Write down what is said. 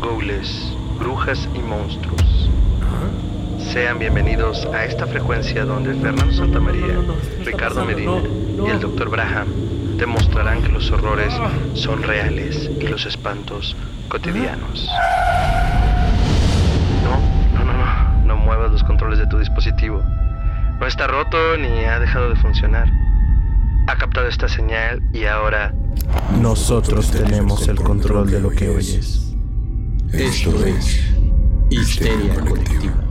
ghoules, brujas y monstruos. Sean bienvenidos a esta frecuencia donde Fernando Santamaría, Ricardo Medina y el Dr. Braham demostrarán que los horrores son reales y los espantos cotidianos. No, no, no, no, no muevas los controles de tu dispositivo. No está roto ni ha dejado de funcionar. Ha captado esta señal y ahora Nosotros tenemos el control de lo que oyes. Esto es Histeria Colectiva.